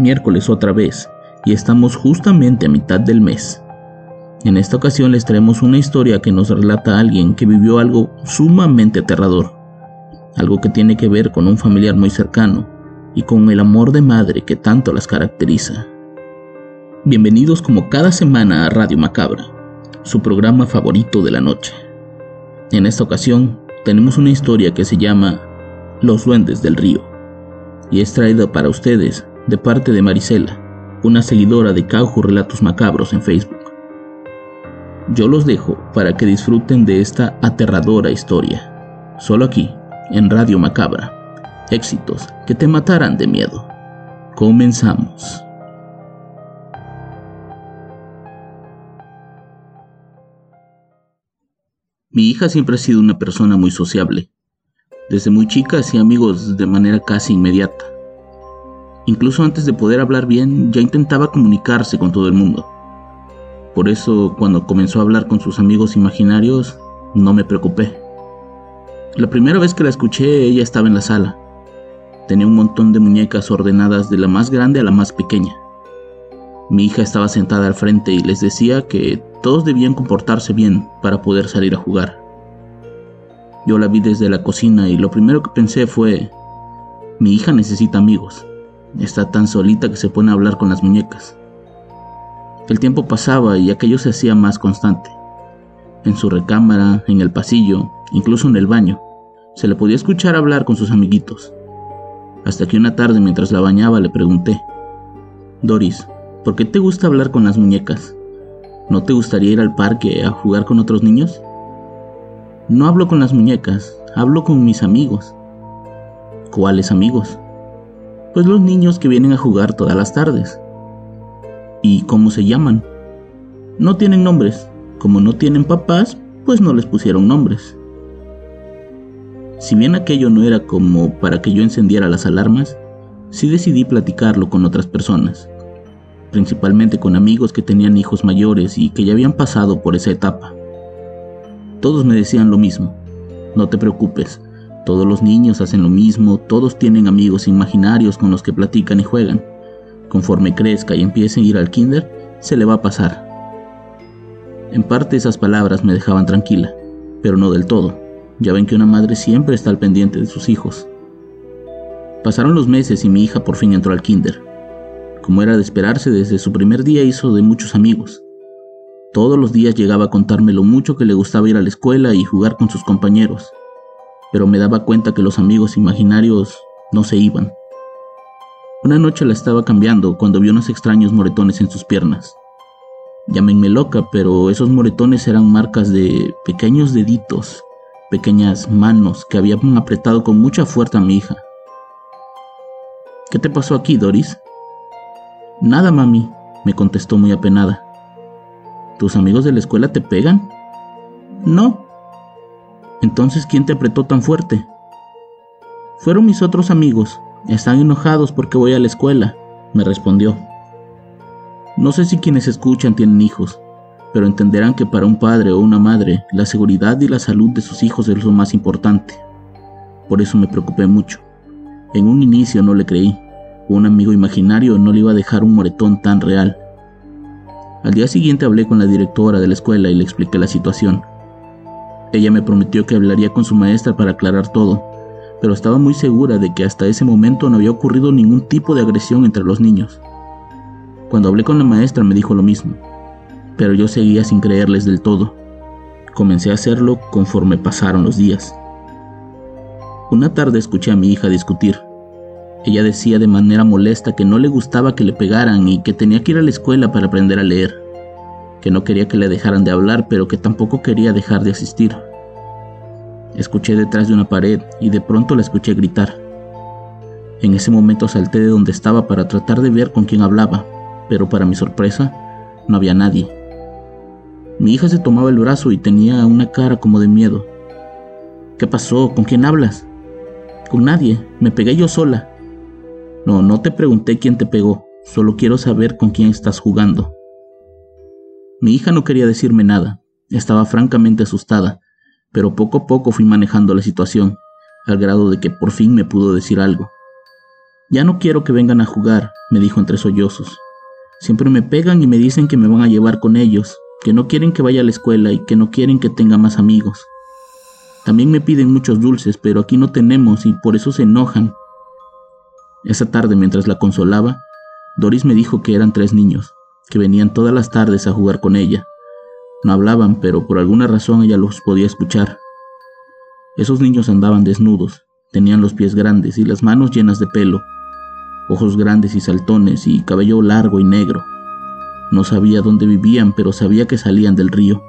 Miércoles otra vez, y estamos justamente a mitad del mes. En esta ocasión les traemos una historia que nos relata a alguien que vivió algo sumamente aterrador, algo que tiene que ver con un familiar muy cercano y con el amor de madre que tanto las caracteriza. Bienvenidos como cada semana a Radio Macabra, su programa favorito de la noche. En esta ocasión tenemos una historia que se llama Los Duendes del Río y es traída para ustedes de parte de Marisela, una seguidora de Caujo Relatos Macabros en Facebook. Yo los dejo para que disfruten de esta aterradora historia, solo aquí, en Radio Macabra. Éxitos que te matarán de miedo. Comenzamos. Mi hija siempre ha sido una persona muy sociable. Desde muy chica hacía amigos de manera casi inmediata. Incluso antes de poder hablar bien, ya intentaba comunicarse con todo el mundo. Por eso, cuando comenzó a hablar con sus amigos imaginarios, no me preocupé. La primera vez que la escuché, ella estaba en la sala. Tenía un montón de muñecas ordenadas de la más grande a la más pequeña. Mi hija estaba sentada al frente y les decía que todos debían comportarse bien para poder salir a jugar. Yo la vi desde la cocina y lo primero que pensé fue, mi hija necesita amigos. Está tan solita que se pone a hablar con las muñecas. El tiempo pasaba y aquello se hacía más constante. En su recámara, en el pasillo, incluso en el baño, se le podía escuchar hablar con sus amiguitos. Hasta que una tarde mientras la bañaba le pregunté, Doris, ¿por qué te gusta hablar con las muñecas? ¿No te gustaría ir al parque a jugar con otros niños? No hablo con las muñecas, hablo con mis amigos. ¿Cuáles amigos? Pues los niños que vienen a jugar todas las tardes. ¿Y cómo se llaman? No tienen nombres. Como no tienen papás, pues no les pusieron nombres. Si bien aquello no era como para que yo encendiera las alarmas, sí decidí platicarlo con otras personas, principalmente con amigos que tenían hijos mayores y que ya habían pasado por esa etapa. Todos me decían lo mismo, no te preocupes, todos los niños hacen lo mismo, todos tienen amigos imaginarios con los que platican y juegan. Conforme crezca y empiece a ir al kinder, se le va a pasar. En parte esas palabras me dejaban tranquila, pero no del todo. Ya ven que una madre siempre está al pendiente de sus hijos. Pasaron los meses y mi hija por fin entró al kinder. Como era de esperarse, desde su primer día hizo de muchos amigos. Todos los días llegaba a contarme lo mucho que le gustaba ir a la escuela y jugar con sus compañeros pero me daba cuenta que los amigos imaginarios no se iban. Una noche la estaba cambiando cuando vi unos extraños moretones en sus piernas. Llámenme loca, pero esos moretones eran marcas de pequeños deditos, pequeñas manos que habían apretado con mucha fuerza a mi hija. ¿Qué te pasó aquí, Doris? Nada, mami, me contestó muy apenada. ¿Tus amigos de la escuela te pegan? No, entonces, ¿quién te apretó tan fuerte? Fueron mis otros amigos. Están enojados porque voy a la escuela, me respondió. No sé si quienes escuchan tienen hijos, pero entenderán que para un padre o una madre la seguridad y la salud de sus hijos es lo más importante. Por eso me preocupé mucho. En un inicio no le creí. Un amigo imaginario no le iba a dejar un moretón tan real. Al día siguiente hablé con la directora de la escuela y le expliqué la situación. Ella me prometió que hablaría con su maestra para aclarar todo, pero estaba muy segura de que hasta ese momento no había ocurrido ningún tipo de agresión entre los niños. Cuando hablé con la maestra me dijo lo mismo, pero yo seguía sin creerles del todo. Comencé a hacerlo conforme pasaron los días. Una tarde escuché a mi hija discutir. Ella decía de manera molesta que no le gustaba que le pegaran y que tenía que ir a la escuela para aprender a leer. Que no quería que le dejaran de hablar, pero que tampoco quería dejar de asistir. Escuché detrás de una pared y de pronto la escuché gritar. En ese momento salté de donde estaba para tratar de ver con quién hablaba, pero para mi sorpresa, no había nadie. Mi hija se tomaba el brazo y tenía una cara como de miedo. ¿Qué pasó? ¿Con quién hablas? Con nadie, me pegué yo sola. No, no te pregunté quién te pegó, solo quiero saber con quién estás jugando. Mi hija no quería decirme nada, estaba francamente asustada, pero poco a poco fui manejando la situación, al grado de que por fin me pudo decir algo. Ya no quiero que vengan a jugar, me dijo entre sollozos. Siempre me pegan y me dicen que me van a llevar con ellos, que no quieren que vaya a la escuela y que no quieren que tenga más amigos. También me piden muchos dulces, pero aquí no tenemos y por eso se enojan. Esa tarde, mientras la consolaba, Doris me dijo que eran tres niños, que venían todas las tardes a jugar con ella. No hablaban, pero por alguna razón ella los podía escuchar. Esos niños andaban desnudos, tenían los pies grandes y las manos llenas de pelo, ojos grandes y saltones y cabello largo y negro. No sabía dónde vivían, pero sabía que salían del río.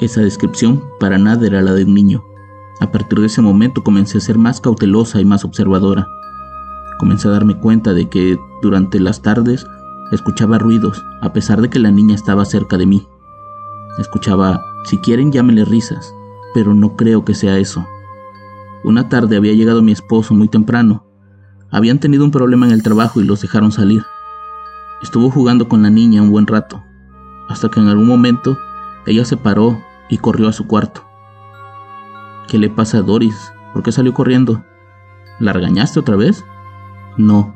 Esa descripción para nada era la de un niño. A partir de ese momento comencé a ser más cautelosa y más observadora. Comencé a darme cuenta de que durante las tardes escuchaba ruidos, a pesar de que la niña estaba cerca de mí. Escuchaba, si quieren llámenle risas, pero no creo que sea eso. Una tarde había llegado mi esposo muy temprano. Habían tenido un problema en el trabajo y los dejaron salir. Estuvo jugando con la niña un buen rato, hasta que en algún momento ella se paró y corrió a su cuarto. ¿Qué le pasa a Doris? ¿Por qué salió corriendo? ¿La regañaste otra vez? No.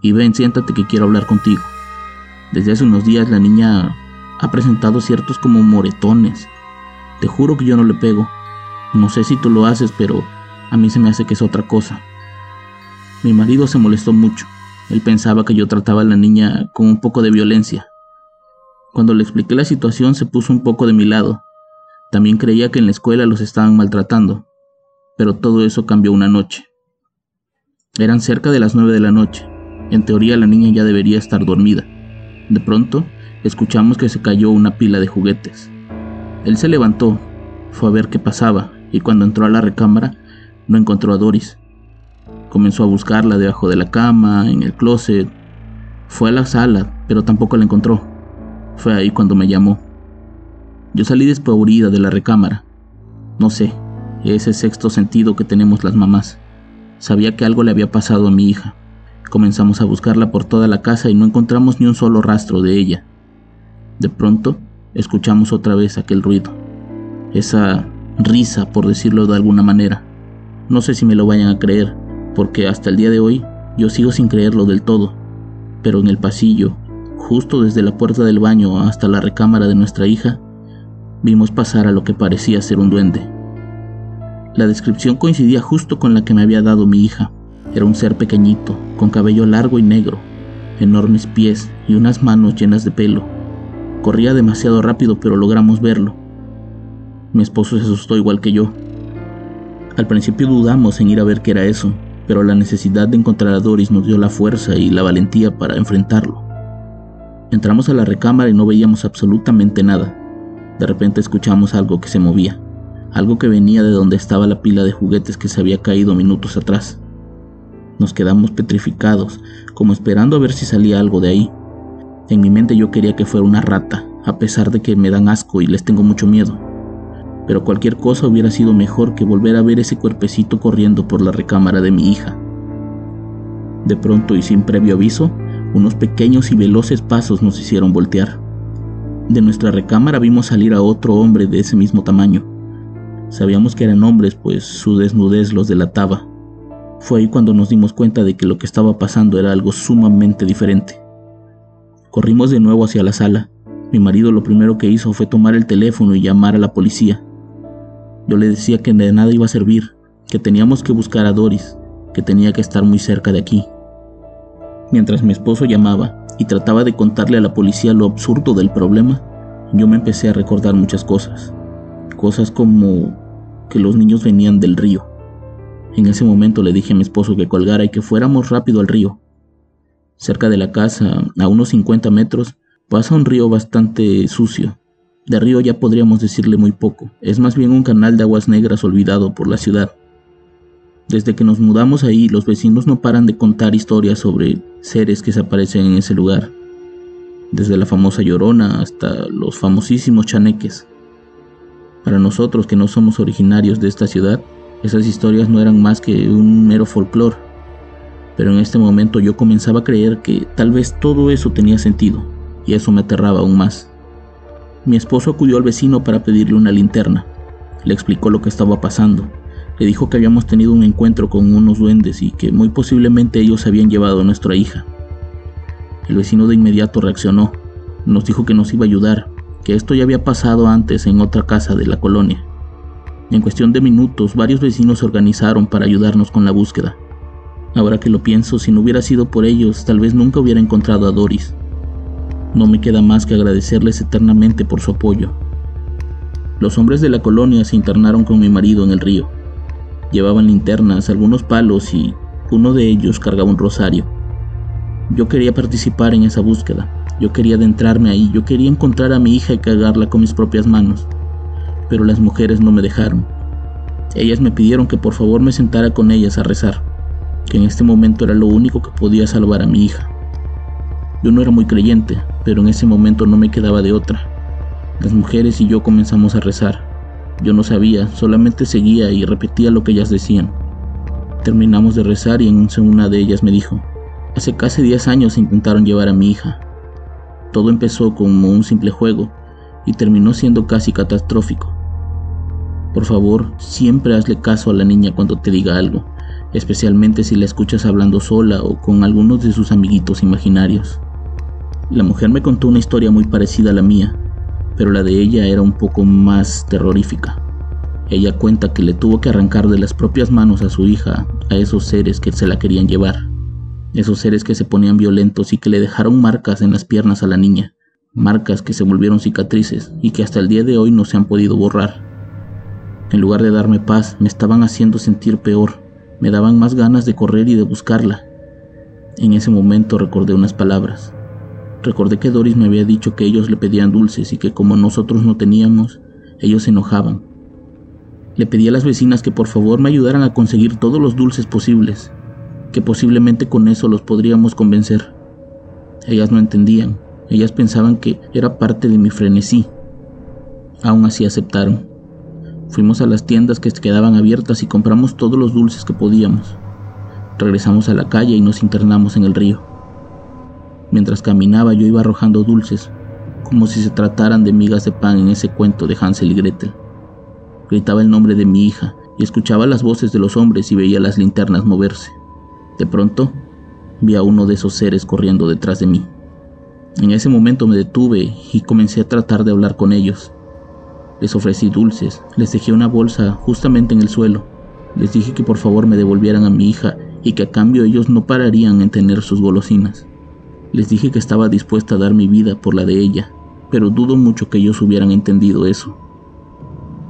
Y ven, siéntate que quiero hablar contigo. Desde hace unos días la niña ha presentado ciertos como moretones. Te juro que yo no le pego. No sé si tú lo haces, pero a mí se me hace que es otra cosa. Mi marido se molestó mucho. Él pensaba que yo trataba a la niña con un poco de violencia. Cuando le expliqué la situación se puso un poco de mi lado. También creía que en la escuela los estaban maltratando. Pero todo eso cambió una noche. Eran cerca de las nueve de la noche. En teoría la niña ya debería estar dormida. De pronto, escuchamos que se cayó una pila de juguetes. Él se levantó, fue a ver qué pasaba, y cuando entró a la recámara, no encontró a Doris. Comenzó a buscarla debajo de la cama, en el closet. Fue a la sala, pero tampoco la encontró. Fue ahí cuando me llamó. Yo salí despavorida de la recámara. No sé, ese sexto sentido que tenemos las mamás. Sabía que algo le había pasado a mi hija. Comenzamos a buscarla por toda la casa y no encontramos ni un solo rastro de ella. De pronto, escuchamos otra vez aquel ruido. Esa risa, por decirlo de alguna manera. No sé si me lo vayan a creer, porque hasta el día de hoy yo sigo sin creerlo del todo. Pero en el pasillo, justo desde la puerta del baño hasta la recámara de nuestra hija, vimos pasar a lo que parecía ser un duende. La descripción coincidía justo con la que me había dado mi hija. Era un ser pequeñito, con cabello largo y negro, enormes pies y unas manos llenas de pelo. Corría demasiado rápido, pero logramos verlo. Mi esposo se asustó igual que yo. Al principio dudamos en ir a ver qué era eso, pero la necesidad de encontrar a Doris nos dio la fuerza y la valentía para enfrentarlo. Entramos a la recámara y no veíamos absolutamente nada. De repente escuchamos algo que se movía, algo que venía de donde estaba la pila de juguetes que se había caído minutos atrás. Nos quedamos petrificados, como esperando a ver si salía algo de ahí. En mi mente yo quería que fuera una rata, a pesar de que me dan asco y les tengo mucho miedo. Pero cualquier cosa hubiera sido mejor que volver a ver ese cuerpecito corriendo por la recámara de mi hija. De pronto y sin previo aviso, unos pequeños y veloces pasos nos hicieron voltear. De nuestra recámara vimos salir a otro hombre de ese mismo tamaño. Sabíamos que eran hombres, pues su desnudez los delataba. Fue ahí cuando nos dimos cuenta de que lo que estaba pasando era algo sumamente diferente. Corrimos de nuevo hacia la sala. Mi marido lo primero que hizo fue tomar el teléfono y llamar a la policía. Yo le decía que de nada iba a servir, que teníamos que buscar a Doris, que tenía que estar muy cerca de aquí. Mientras mi esposo llamaba y trataba de contarle a la policía lo absurdo del problema, yo me empecé a recordar muchas cosas. Cosas como que los niños venían del río, en ese momento le dije a mi esposo que colgara y que fuéramos rápido al río. Cerca de la casa, a unos 50 metros, Pasa un río bastante sucio. De río ya podríamos decirle muy poco. Es más bien un canal de aguas negras olvidado por la ciudad. Desde que nos mudamos ahí, los vecinos no paran de contar historias sobre seres que se aparecen en ese lugar. Desde la famosa llorona hasta los famosísimos chaneques. Para nosotros que no somos originarios de esta ciudad, esas historias no eran más que un mero folclore. Pero en este momento yo comenzaba a creer que tal vez todo eso tenía sentido y eso me aterraba aún más. Mi esposo acudió al vecino para pedirle una linterna. Le explicó lo que estaba pasando. Le dijo que habíamos tenido un encuentro con unos duendes y que muy posiblemente ellos habían llevado a nuestra hija. El vecino de inmediato reaccionó. Nos dijo que nos iba a ayudar, que esto ya había pasado antes en otra casa de la colonia. En cuestión de minutos, varios vecinos se organizaron para ayudarnos con la búsqueda. Ahora que lo pienso, si no hubiera sido por ellos, tal vez nunca hubiera encontrado a Doris. No me queda más que agradecerles eternamente por su apoyo. Los hombres de la colonia se internaron con mi marido en el río. Llevaban linternas, algunos palos y uno de ellos cargaba un rosario. Yo quería participar en esa búsqueda. Yo quería adentrarme ahí. Yo quería encontrar a mi hija y cargarla con mis propias manos. Pero las mujeres no me dejaron. Ellas me pidieron que por favor me sentara con ellas a rezar, que en este momento era lo único que podía salvar a mi hija. Yo no era muy creyente, pero en ese momento no me quedaba de otra. Las mujeres y yo comenzamos a rezar. Yo no sabía, solamente seguía y repetía lo que ellas decían. Terminamos de rezar y en una de ellas me dijo, hace casi 10 años intentaron llevar a mi hija. Todo empezó como un simple juego y terminó siendo casi catastrófico. Por favor, siempre hazle caso a la niña cuando te diga algo, especialmente si la escuchas hablando sola o con algunos de sus amiguitos imaginarios. La mujer me contó una historia muy parecida a la mía, pero la de ella era un poco más terrorífica. Ella cuenta que le tuvo que arrancar de las propias manos a su hija a esos seres que se la querían llevar, esos seres que se ponían violentos y que le dejaron marcas en las piernas a la niña, marcas que se volvieron cicatrices y que hasta el día de hoy no se han podido borrar. En lugar de darme paz, me estaban haciendo sentir peor, me daban más ganas de correr y de buscarla. En ese momento recordé unas palabras, Recordé que Doris me había dicho que ellos le pedían dulces y que como nosotros no teníamos, ellos se enojaban. Le pedí a las vecinas que por favor me ayudaran a conseguir todos los dulces posibles, que posiblemente con eso los podríamos convencer. Ellas no entendían, ellas pensaban que era parte de mi frenesí. Aún así aceptaron. Fuimos a las tiendas que quedaban abiertas y compramos todos los dulces que podíamos. Regresamos a la calle y nos internamos en el río. Mientras caminaba yo iba arrojando dulces, como si se trataran de migas de pan en ese cuento de Hansel y Gretel. Gritaba el nombre de mi hija y escuchaba las voces de los hombres y veía las linternas moverse. De pronto, vi a uno de esos seres corriendo detrás de mí. En ese momento me detuve y comencé a tratar de hablar con ellos. Les ofrecí dulces, les dejé una bolsa justamente en el suelo. Les dije que por favor me devolvieran a mi hija y que a cambio ellos no pararían en tener sus golosinas. Les dije que estaba dispuesta a dar mi vida por la de ella, pero dudo mucho que ellos hubieran entendido eso.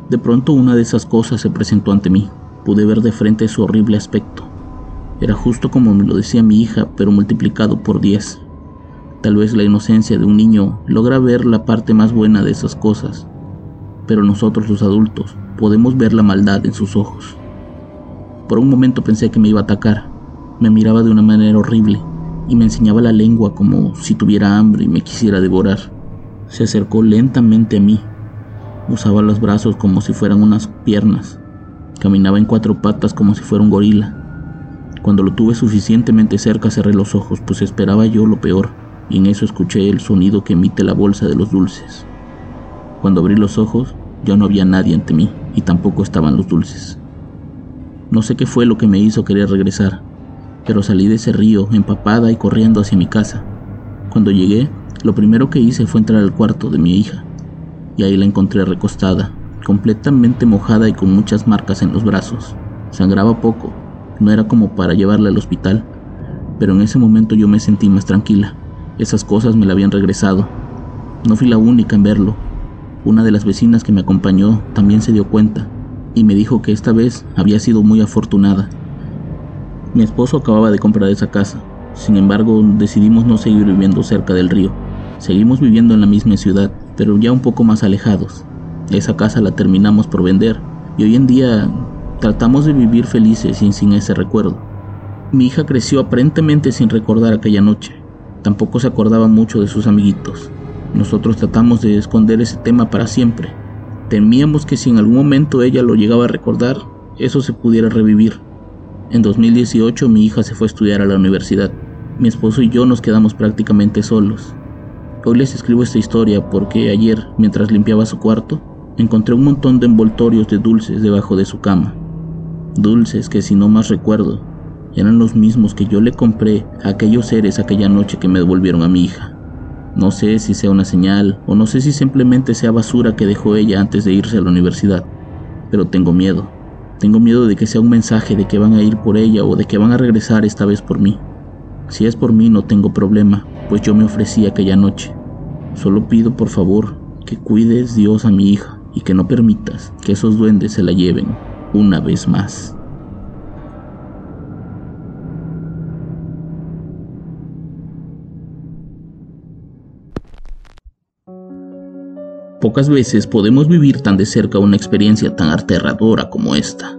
De pronto una de esas cosas se presentó ante mí. Pude ver de frente su horrible aspecto. Era justo como me lo decía mi hija, pero multiplicado por diez. Tal vez la inocencia de un niño logra ver la parte más buena de esas cosas, pero nosotros los adultos podemos ver la maldad en sus ojos. Por un momento pensé que me iba a atacar. Me miraba de una manera horrible, y me enseñaba la lengua como si tuviera hambre y me quisiera devorar. Se acercó lentamente a mí. Usaba los brazos como si fueran unas piernas. Caminaba en cuatro patas como si fuera un gorila. Cuando lo tuve suficientemente cerca cerré los ojos, pues esperaba yo lo peor, y en eso escuché el sonido que emite la bolsa de los dulces. Cuando abrí los ojos, ya no había nadie ante mí, y tampoco estaban los dulces. No sé qué fue lo que me hizo querer regresar, pero salí de ese río empapada y corriendo hacia mi casa. Cuando llegué, lo primero que hice fue entrar al cuarto de mi hija, y ahí la encontré recostada, completamente mojada y con muchas marcas en los brazos. Sangraba poco, no era como para llevarla al hospital, pero en ese momento yo me sentí más tranquila. Esas cosas me la habían regresado. No fui la única en verlo. Una de las vecinas que me acompañó también se dio cuenta y me dijo que esta vez había sido muy afortunada mi esposo acababa de comprar esa casa, sin embargo decidimos no seguir viviendo cerca del río, Seguimos viviendo en la misma ciudad, pero ya un poco más alejados. Esa casa la terminamos por vender y hoy en día tratamos de vivir felices y sin ese recuerdo. Mi hija creció aparentemente sin recordar aquella noche. Tampoco se acordaba mucho de sus amiguitos. Nosotros tratamos de esconder ese tema para siempre. Temíamos que si en algún momento ella lo llegaba a recordar, eso se pudiera revivir. En 2018 mi hija se fue a estudiar a la universidad. Mi esposo y yo nos quedamos prácticamente solos. Hoy les escribo esta historia porque ayer, mientras limpiaba su cuarto, encontré un montón de envoltorios de dulces debajo de su cama. Dulces que si no más recuerdo, eran los mismos que yo le compré a aquellos seres aquella noche que me devolvieron a mi hija. No sé si sea una señal o no sé si simplemente sea basura que dejó ella antes de irse a la universidad, pero tengo miedo. Tengo miedo de que sea un mensaje de que van a ir por ella o de que van a regresar esta vez por mí. Si es por mí no tengo problema, pues yo me ofrecí aquella noche. Solo pido por favor que cuides Dios a mi hija y que no permitas que esos duendes se la lleven una vez más. Pocas veces podemos vivir tan de cerca una experiencia tan aterradora como esta.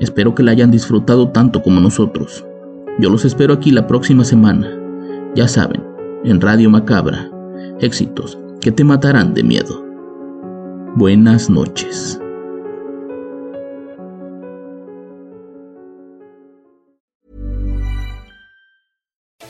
Espero que la hayan disfrutado tanto como nosotros. Yo los espero aquí la próxima semana. Ya saben, en Radio Macabra, éxitos que te matarán de miedo. Buenas noches.